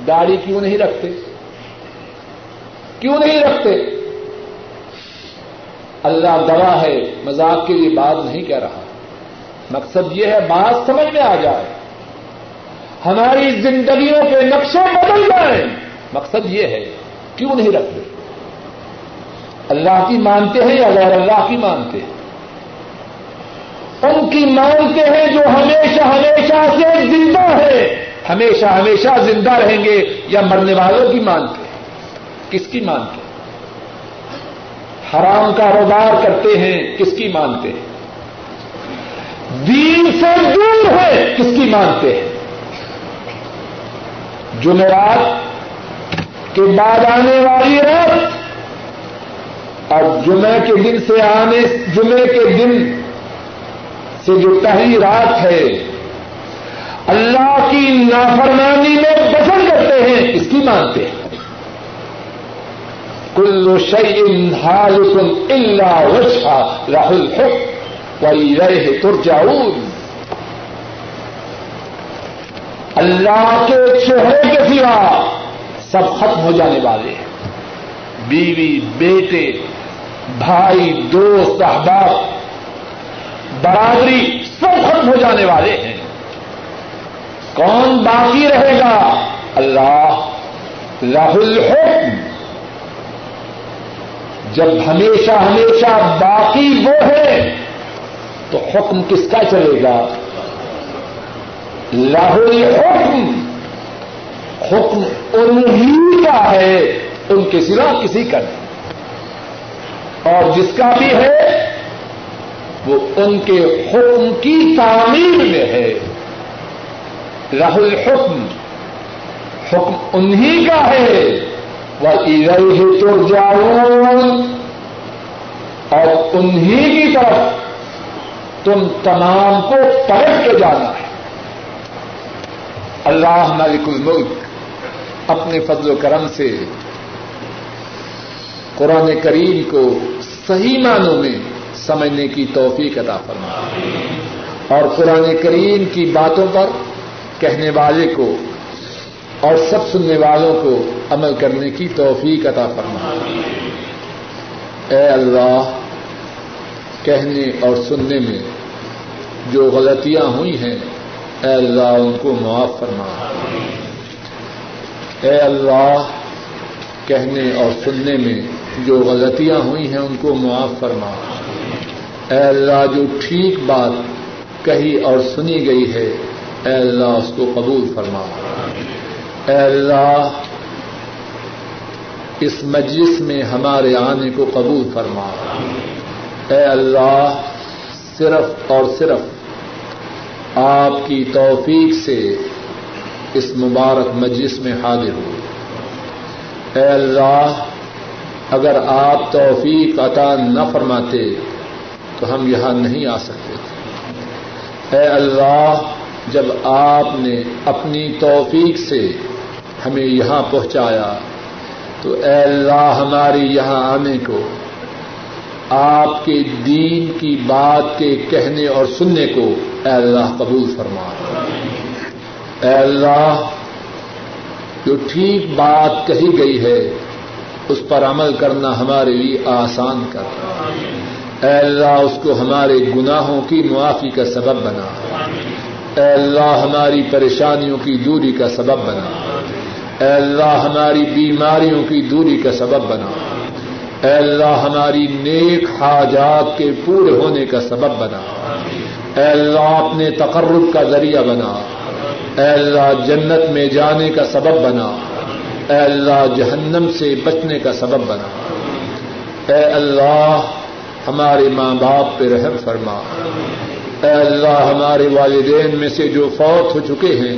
داڑھی کیوں نہیں رکھتے؟ کیوں نہیں رکھتے؟ اللہ دوا ہے، مذاق کے لیے بات نہیں کہہ رہا۔ مقصد یہ ہے بات سمجھ میں آ جائے۔ ہماری زندگیوں کے نقشے بدل جائیں۔ مقصد یہ ہے، کیوں نہیں رکھتے؟ اللہ کی مانتے ہیں یا غیر اللہ کی مانتے ہیں؟ ان کی مانتے ہیں جو ہمیشہ ہمیشہ سے زندہ ہے ہمیشہ ہمیشہ زندہ رہیں گے یا مرنے والوں کی مانتے ہیں؟ کس کی مانتے ہیں؟ حرام کاروبار کرتے ہیں، کس کی مانتے ہیں؟ دین سے دور ہے کس کی مانتے ہیں جمعرات کہ بعد آنے والی رات۔ اور جمعے کے دن سے آنے جمعے کے دن سے جو پہلی رات ہے، اللہ کی نافرمانی میں بسر کرتے ہیں، اس کی مانتے ہیں کل شعین حالکن اللہ وشا راہل حق وہی رہے اللہ کے چہرے کے سوا سب ختم ہو جانے والے ہیں۔ بیوی، بیٹے، بھائی، دوست، احباب، برادری سب ختم ہو جانے والے ہیں۔ کون باقی رہے گا؟ اللہ راہل الحکم۔ جب ہمیشہ ہمیشہ باقی وہ ہے تو حکم کس کا چلے گا؟ راہل الحکم حکم انہی کا ہے، ان کے سوا کسی کا نہیں۔ اور جس کا بھی ہے، وہ ان کے حکم کی تعمیر میں ہے۔ راہ الحکم حکم انہی کا ہے۔ وہ ادھر تو جاؤ اور انہی کی طرف تم تمام کو پلٹ کے جانا ہے۔ اللہ ملک الملک اپنے فضل و کرم سے قرآن کریم کو صحیح معنوں میں سمجھنے کی توفیق عطا فرما۔ اور قرآن کریم کی باتوں پر کہنے والے کو اور سب سننے والوں کو عمل کرنے کی توفیق عطا فرما۔ اے اللہ کہنے اور سننے میں جو غلطیاں ہوئی ہیں، اے اللہ ان کو معاف فرما۔ اے اللہ، کہنے اور سننے میں جو غلطیاں ہوئی ہیں، ان کو معاف فرما۔ اے اللہ، جو ٹھیک بات کہی اور سنی گئی ہے، اے اللہ، اس کو قبول فرما۔ اے اللہ، اس مجلس میں ہمارے آنے کو قبول فرما۔ اے اللہ، صرف اور صرف آپ کی توفیق سے اس مبارک مجلس میں حاضر ہو اے اللہ، اگر آپ توفیق عطا نہ فرماتے تو ہم یہاں نہیں آ سکتے۔ تھے اے اللہ، جب آپ نے اپنی توفیق سے ہمیں یہاں پہنچایا تو اے اللہ، ہماری یہاں آنے کو آپ کے دین کی بات کے کہنے اور سننے کو اے اللہ قبول فرما۔ اے اللہ، جو ٹھیک بات کہی گئی ہے، اس پر عمل کرنا ہمارے لیے آسان کر۔ اے اللہ، اس کو ہمارے گناہوں کی معافی کا سبب بنا۔ اے اللہ، ہماری پریشانیوں کی دوری کا سبب بنا۔ اے اللہ، ہماری بیماریوں کی دوری کا سبب بنا۔ اے اللہ ہماری نیک حاجات کے پورے ہونے کا سبب بنا۔ اے اللہ اپنے تقرب کا ذریعہ بنا۔ اے اللہ جنت میں جانے کا سبب بنا۔ اے اللہ جہنم سے بچنے کا سبب بنا۔ اے اللہ ہمارے ماں باپ پہ رحم فرما۔ اے اللہ ہمارے والدین میں سے جو فوت ہو چکے ہیں،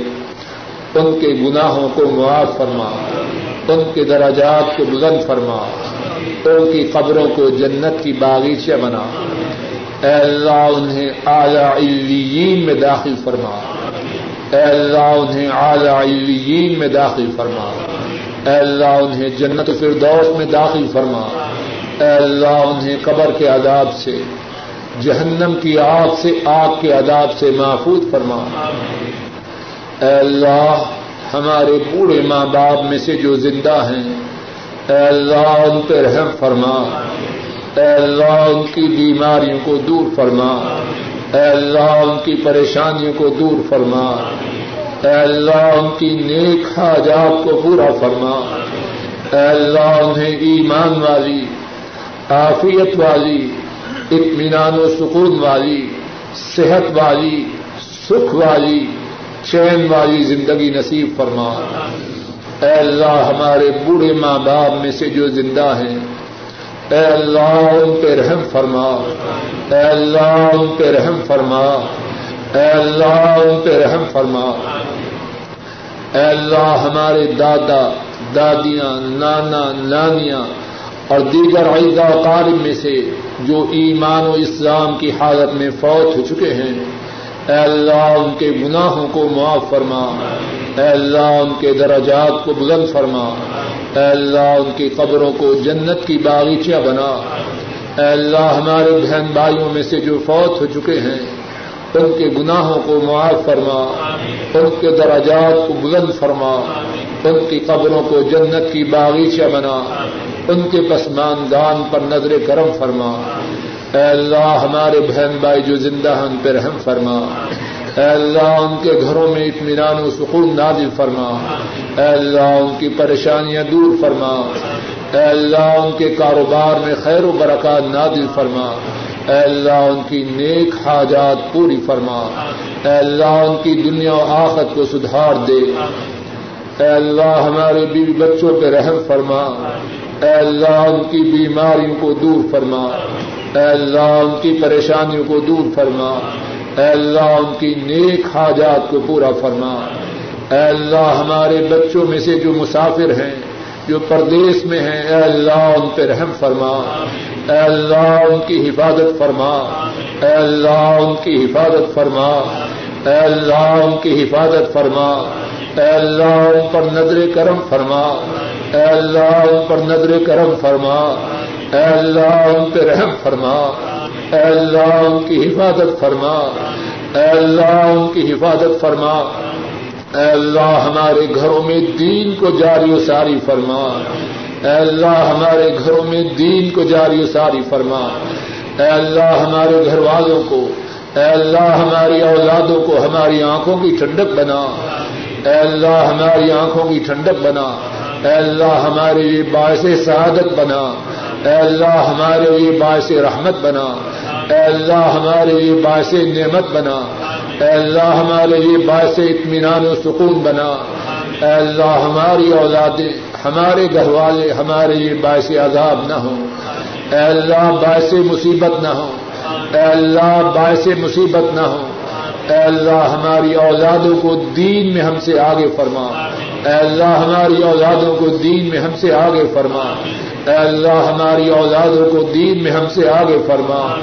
ان کے گناہوں کو معاف فرما۔ ان کے دراجات کو بلند فرما۔ ان کی قبروں کو جنت کی باغیچہ بنا۔ اے اللہ، انہیں اعلی علیین میں داخل فرما۔ اے اللہ، انہیں اعلی علیین میں داخل فرما۔ اے اللہ، انہیں جنت فردوس میں داخل فرما۔ اے اللہ، انہیں قبر کے عذاب سے، جہنم کی آگ سے، آگ کے عذاب سے محفوظ فرما۔ اے اللہ، ہمارے بوڑھے ماں باپ میں سے جو زندہ ہیں اے اللہ، ان پہ رحم فرما۔ اے اللہ، ان کی بیماریوں کو دور فرما۔ اے اللہ، ان کی پریشانیوں کو دور فرما۔ اے اللہ، ان کی نیک حاجات کو پورا فرما۔ اے اللہ، انہیں ایمان والی، عافیت والی، اطمینان و سکون والی، صحت والی، سکھ والی، چین والی زندگی نصیب فرما۔ اے اللہ ہمارے بوڑھے ماں باپ میں سے جو زندہ ہیں، اے اللہ ان پہ رحم فرما۔ اے اللہ ان پہ رحم فرما۔ اے اللہ ان پہ رحم فرما۔ اے اللہ ہمارے دادا، دادیاں، نانا، نانیاں اور دیگر عیدہ قارب میں سے جو ایمان و اسلام کی حالت میں فوت ہو چکے ہیں اے اللہ ان کے گناہوں کو معاف فرما۔ اے اللہ ان کے درجات کو بلند فرما۔ اے اللہ ان کی قبروں کو جنت کی باغیچہ بنا۔ اے اللہ ہمارے بہن بھائیوں میں سے جو فوت ہو چکے ہیں، ان کے گناہوں کو معاف فرما۔ ان کے دراجات کو بلند فرما۔ ان کی قبروں کو جنت کی باغیچہ بنا۔ ان کے پسماندان پر نظر کرم فرما۔ اے اللہ، ہمارے بہن بھائی جو زندہ ہیں، ان پہ رحم فرما۔ اے اللہ، ان کے گھروں میں اطمینان و سکون نازل فرما۔ اے اللہ، ان کی پریشانیاں دور فرما۔ اے اللہ، ان کے کاروبار میں خیر و برکات نازل فرما۔ اے اللہ، ان کی نیک حاجات پوری فرما۔ اے اللہ، ان کی دنیا و آخت کو سدھار دے۔ اے اللہ، ہمارے بیوی بچوں پہ رحم فرما۔ اے اللہ ان کی بیماریوں کو دور فرما۔ اے اللہ ان کی پریشانیوں کو دور فرما۔ اے اللہ ان کی نیک حاجات کو پورا فرما۔ اے اللہ ہمارے بچوں میں سے جو مسافر ہیں، جو پردیش میں ہیں، اے اللہ ان پہ رحم فرما۔ اے اللہ ان کی حفاظت فرما۔ اے اللہ ان کی حفاظت فرما۔ اے اللہ ان کی حفاظت فرما۔ اے اللہ ان پر نظر کرم فرما۔ اے اللہ، ان پر نظر کرم فرما۔ اے اللہ، ان پہ رحم فرما۔ اے اللہ، ان کی حفاظت فرما۔ اے اللہ، ان کی حفاظت فرما۔ اے اللہ، ہمارے گھروں میں دین کو جاری و ساری فرما۔ اے اللہ، ہمارے گھروں میں دین کو جاری و ساری فرما۔ اے اللہ، ہمارے گھر والوں کو۔ اے اللہ، ہماری اولادوں کو ہماری آنکھوں کی ٹھنڈک بنا۔ اے اللہ، ہماری آنکھوں کی ٹھنڈک بنا۔ اے اللہ ہمارے لیے باعث سعادت بنا۔ اے اللہ ہمارے لیے باعث رحمت بنا۔ اے اللہ ہمارے لیے باعث نعمت بنا۔ اے اللہ ہمارے لیے باعث اطمینان و سکون بنا۔ اے اللہ ہماری اولادیں، ہمارے گھر والے ہمارے لیے باعث عذاب نہ ہوں۔ اے اللہ باعث مصیبت نہ ہوں۔ اے اللہ باعث مصیبت نہ ہوں۔ اے اللہ ہماری اولادوں کو دین میں ہم سے آگے فرما۔ اے اللہ ہماری اولادوں کو دین میں ہم سے آگے فرما۔ اے اللہ ہماری اولادوں کو دین میں ہم سے آگے فرما۔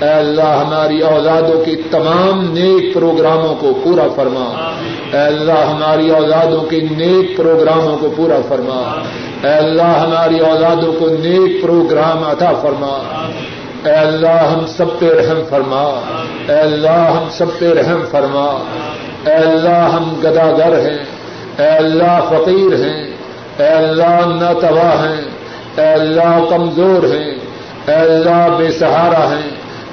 اے اللہ ہماری اولادوں کے تمام نیک پروگراموں کو پورا فرما۔ اے اللہ ہماری اولادوں کے نیک پروگراموں کو پورا فرما۔ اے اللہ ہماری اولادوں کو نیک پروگرام عطا فرما۔ اے اللہ ہم سب پہ رحم فرما اے اللہ ہم سب پہ رحم فرما اے اللہ ہم گداگر ہیں اے اللہ فقیر ہیں اے اللہ ناتوا ہیں اے اللہ کمزور ہیں اے اللہ بے سہارا ہیں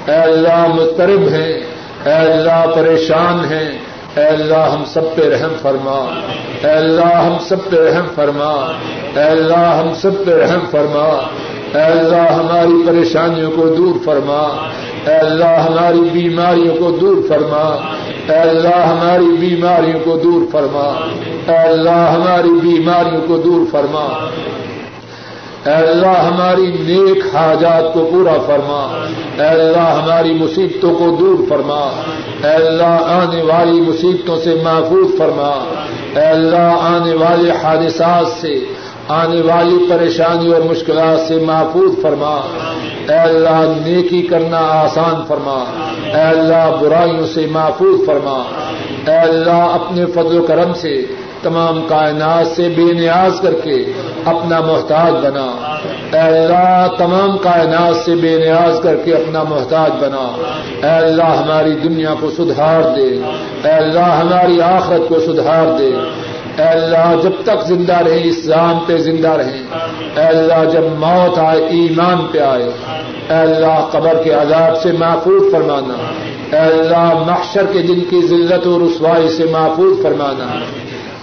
اے اللہ مسترب ہیں اے اللہ پریشان ہیں اے اللہ ہم سب پہ رحم فرما اے اللہ ہم سب پہ رحم فرما اے اللہ ہم سب پہ رحم فرما اے اللہ ہماری پریشانیوں کو دور فرما۔ اے اللہ ہماری بیماریوں کو دور فرما۔ اے اللہ ہماری بیماریوں کو دور فرما۔ اے اللہ ہماری بیماریوں کو دور فرما۔ اے اللہ ہماری نیک حاجات کو پورا فرما۔ اے اللہ ہماری مصیبتوں کو دور فرما۔ اے اللہ آنے والی مصیبتوں سے محفوظ فرما۔ اے اللہ آنے والے حادثات سے آنے والی پریشانی اور مشکلات سے محفوظ فرما۔ اے اللہ، نیکی کرنا آسان فرما۔ اے اللہ، برائیوں سے محفوظ فرما۔ اے اللہ، اپنے فضل و کرم سے، تمام کائنات سے بے نیاز کر کے اپنا محتاج بنا۔ اے اللہ، تمام کائنات سے بے نیاز کر کے اپنا محتاج بنا۔ اے اللہ، ہماری دنیا کو سدھار دے۔ اے اللہ، ہماری آخرت کو سدھار دے۔ اے اللہ، جب تک زندہ رہیں اسلام پہ زندہ رہیں۔ اے اللہ، جب موت آئے، ایمان پہ آئے۔ اے اللہ، قبر کے عذاب سے محفوظ فرمانا۔ اے اللہ، محشر کے دن کی ذلت و رسوائی سے محفوظ فرمانا۔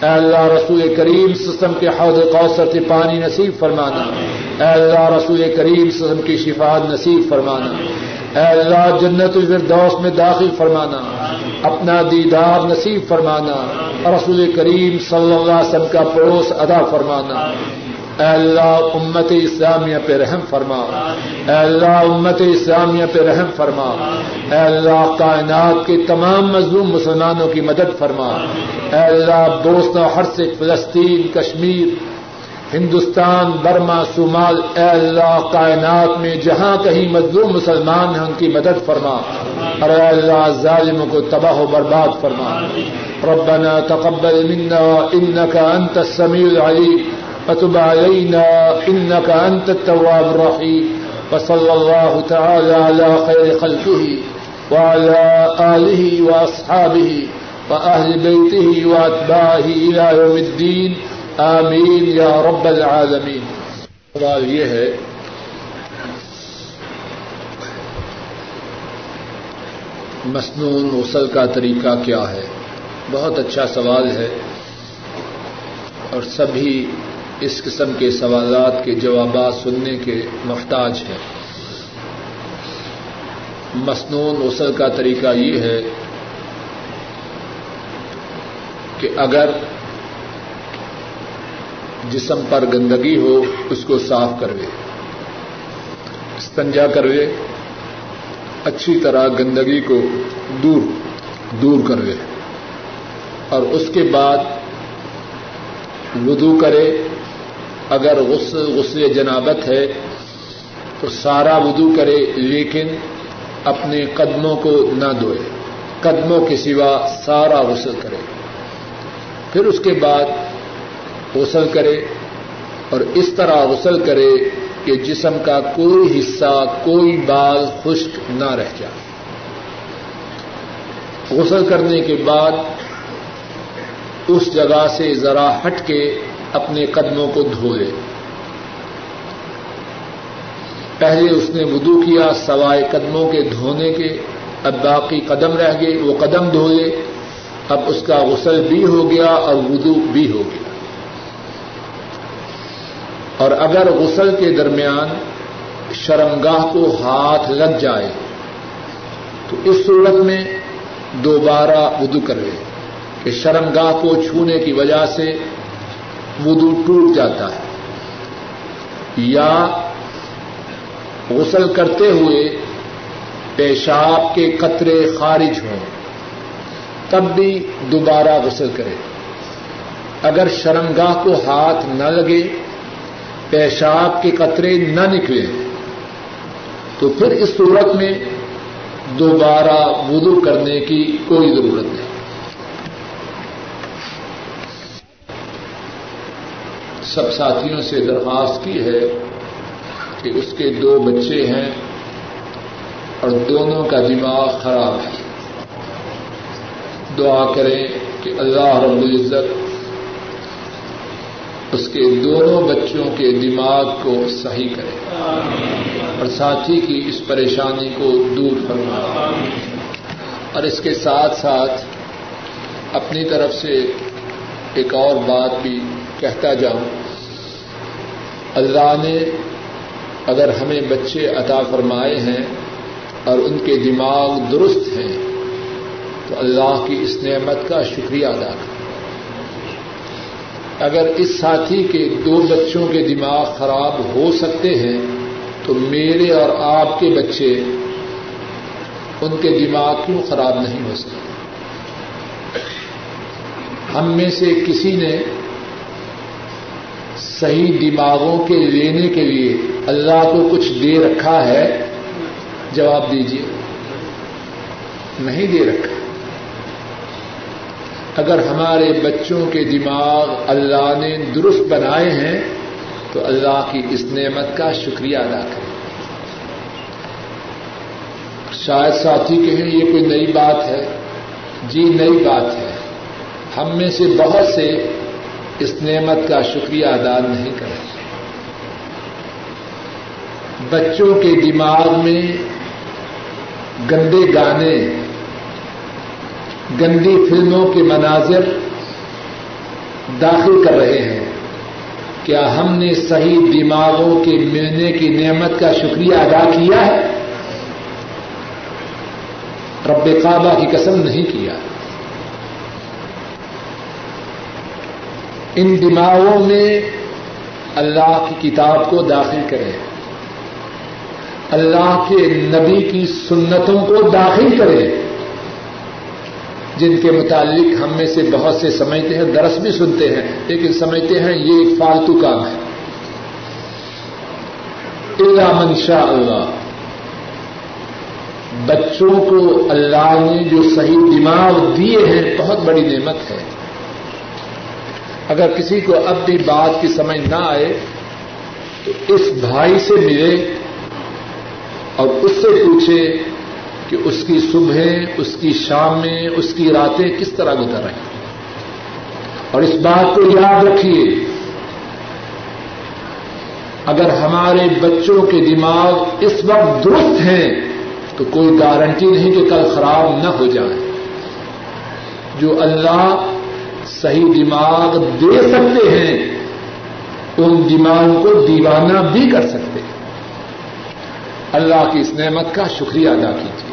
اے اللہ رسول کریم سسم کے حوض کوثر سے پانی نصیب فرمانا۔ اے اللہ رسول کریم سسم کی شفاعت نصیب فرمانا۔ اے اللہ جنت الفردوس میں داخل فرمانا۔ اپنا دیدار نصیب فرمانا۔ رسول کریم صلی اللہ علیہ وسلم کا پڑوس ادا فرمانا۔ اے اللہ، امت اسلامیہ پہ رحم فرما۔ اے اللہ، امت اسلامیہ پہ رحم فرما۔ اے اللہ، کائنات کے تمام مظلوم مسلمانوں کی مدد فرما۔ اے اللہ دوستوں ہر سے فلسطین، کشمیر، ہندوستان، برما، صومال، اے اللہ، کائنات میں جہاں کہیں مظلوم مسلمان ہیں، ان کی مدد فرما۔ اور اے اللہ، ظالموں کو تباہ و برباد فرما۔ ربنا تقبل منا انك انت السميع العليم وتب علينا انك انت التواب الرحيم وصلى الله تعالى على خير خلقه وعلى اله واصحابه واهل بيته واتباعه الى يوم الدين. آمین یا رب العالمین سوال یہ ہے مصنون غسل کا طریقہ کیا ہے؟ بہت اچھا سوال ہے اور سبھی اس قسم کے سوالات کے جوابات سننے کے محتاج ہیں۔ مصنون غسل کا طریقہ یہ ہے کہ اگر جسم پر گندگی ہو، اس کو صاف کروے۔ استنجا کروے۔ اچھی طرح گندگی کو دور دور کروے۔ اور اس کے بعد وضو کرے۔ اگر غسل غسل جنابت ہے تو سارا وضو کرے، لیکن اپنے قدموں کو نہ دھوئے۔ قدموں کے سوا سارا غسل کرے۔ پھر اس کے بعد غسل کرے اور اس طرح غسل کرے کہ جسم کا کوئی حصہ، کوئی بال خشک نہ رہ جائے۔ غسل کرنے کے بعد اس جگہ سے ذرا ہٹ کے اپنے قدموں کو دھو لے پہلے اس نے وضو کیا سوائے قدموں کے دھونے کے، اب باقی قدم رہ گئے، وہ قدم دھوئے۔ اب اس کا غسل بھی ہو گیا اور وضو بھی ہو گیا۔ اور اگر غسل کے درمیان شرمگاہ کو ہاتھ لگ جائے، تو اس صورت میں دوبارہ ودو کرے کہ شرمگاہ کو چھونے کی وجہ سے ودو ٹوٹ جاتا ہے۔ یا غسل کرتے ہوئے پیشاب کے قطرے خارج ہوں، تب بھی دوبارہ غسل کرے اگر شرمگاہ کو ہاتھ نہ لگے، پیشاب کے قطرے نہ نکلے، تو پھر اس صورت میں دوبارہ وضو کرنے کی کوئی ضرورت نہیں۔ سب ساتھیوں سے درخواست کی ہے کہ اس کے دو بچے ہیں اور دونوں کا دماغ خراب ہے۔ دعا کریں کہ اللہ رب العزت اس کے دونوں بچوں کے دماغ کو صحیح کرے اور ساتھی کی اس پریشانی کو دور کرنا اور اس کے ساتھ ساتھ اپنی طرف سے ایک اور بات بھی کہتا جاؤں، اللہ نے اگر ہمیں بچے عطا فرمائے ہیں اور ان کے دماغ درست ہیں، تو اللہ کی اس نعمت کا شکریہ ادا کریں اگر اس ساتھی کے دو بچوں کے دماغ خراب ہو سکتے ہیں، تو میرے اور آپ کے بچے ان کے دماغ کیوں خراب نہیں ہو سکتے؟ ہم میں سے کسی نے صحیح دماغوں کے لینے کے لیے اللہ کو کچھ دے رکھا ہے، جواب دیجیے نہیں دے رکھا۔ اگر ہمارے بچوں کے دماغ اللہ نے درست بنائے ہیں، تو اللہ کی اس نعمت کا شکریہ ادا کریں۔ شاید ساتھی کہیں، یہ کوئی نئی بات ہے۔ جی نئی بات ہے۔ ہم میں سے بہت سے اس نعمت کا شکریہ ادا نہیں کریں۔ بچوں کے دماغ میں گندے گانے، گندی فلموں کے مناظر داخل کر رہے ہیں۔ کیا ہم نے صحیح دماغوں کے ملنے کی نعمت کا شکریہ ادا کیا ہے؟ رب کعبہ کی قسم نہیں کیا۔ ان دماغوں میں اللہ کی کتاب کو داخل کریں اللہ کے نبی کی سنتوں کو داخل کریں جن کے متعلق ہم میں سے بہت سے سمجھتے ہیں، درس بھی سنتے ہیں، لیکن سمجھتے ہیں یہ ایک فالتو کام ہے۔ اللہ منشا اللہ۔ بچوں کو اللہ نے جو صحیح دماغ دیے ہیں، بہت بڑی نعمت ہے۔ اگر کسی کو اب بھی بات کی سمجھ نہ آئے، تو اس بھائی سے ملے اور اس سے پوچھے کہ اس کی صبح اس کی شامیں، اس کی راتیں کس طرح گزر رہی اور اس بات کو یاد رکھیے، اگر ہمارے بچوں کے دماغ اس وقت درست ہیں، تو کوئی گارنٹی نہیں کہ کل خراب نہ ہو جائے۔ جو اللہ صحیح دماغ دے سکتے ہیں، ان دماغ کو دیوانہ بھی کر سکتے ہیں۔ اللہ کی اس نعمت کا شکریہ ادا کیجیے۔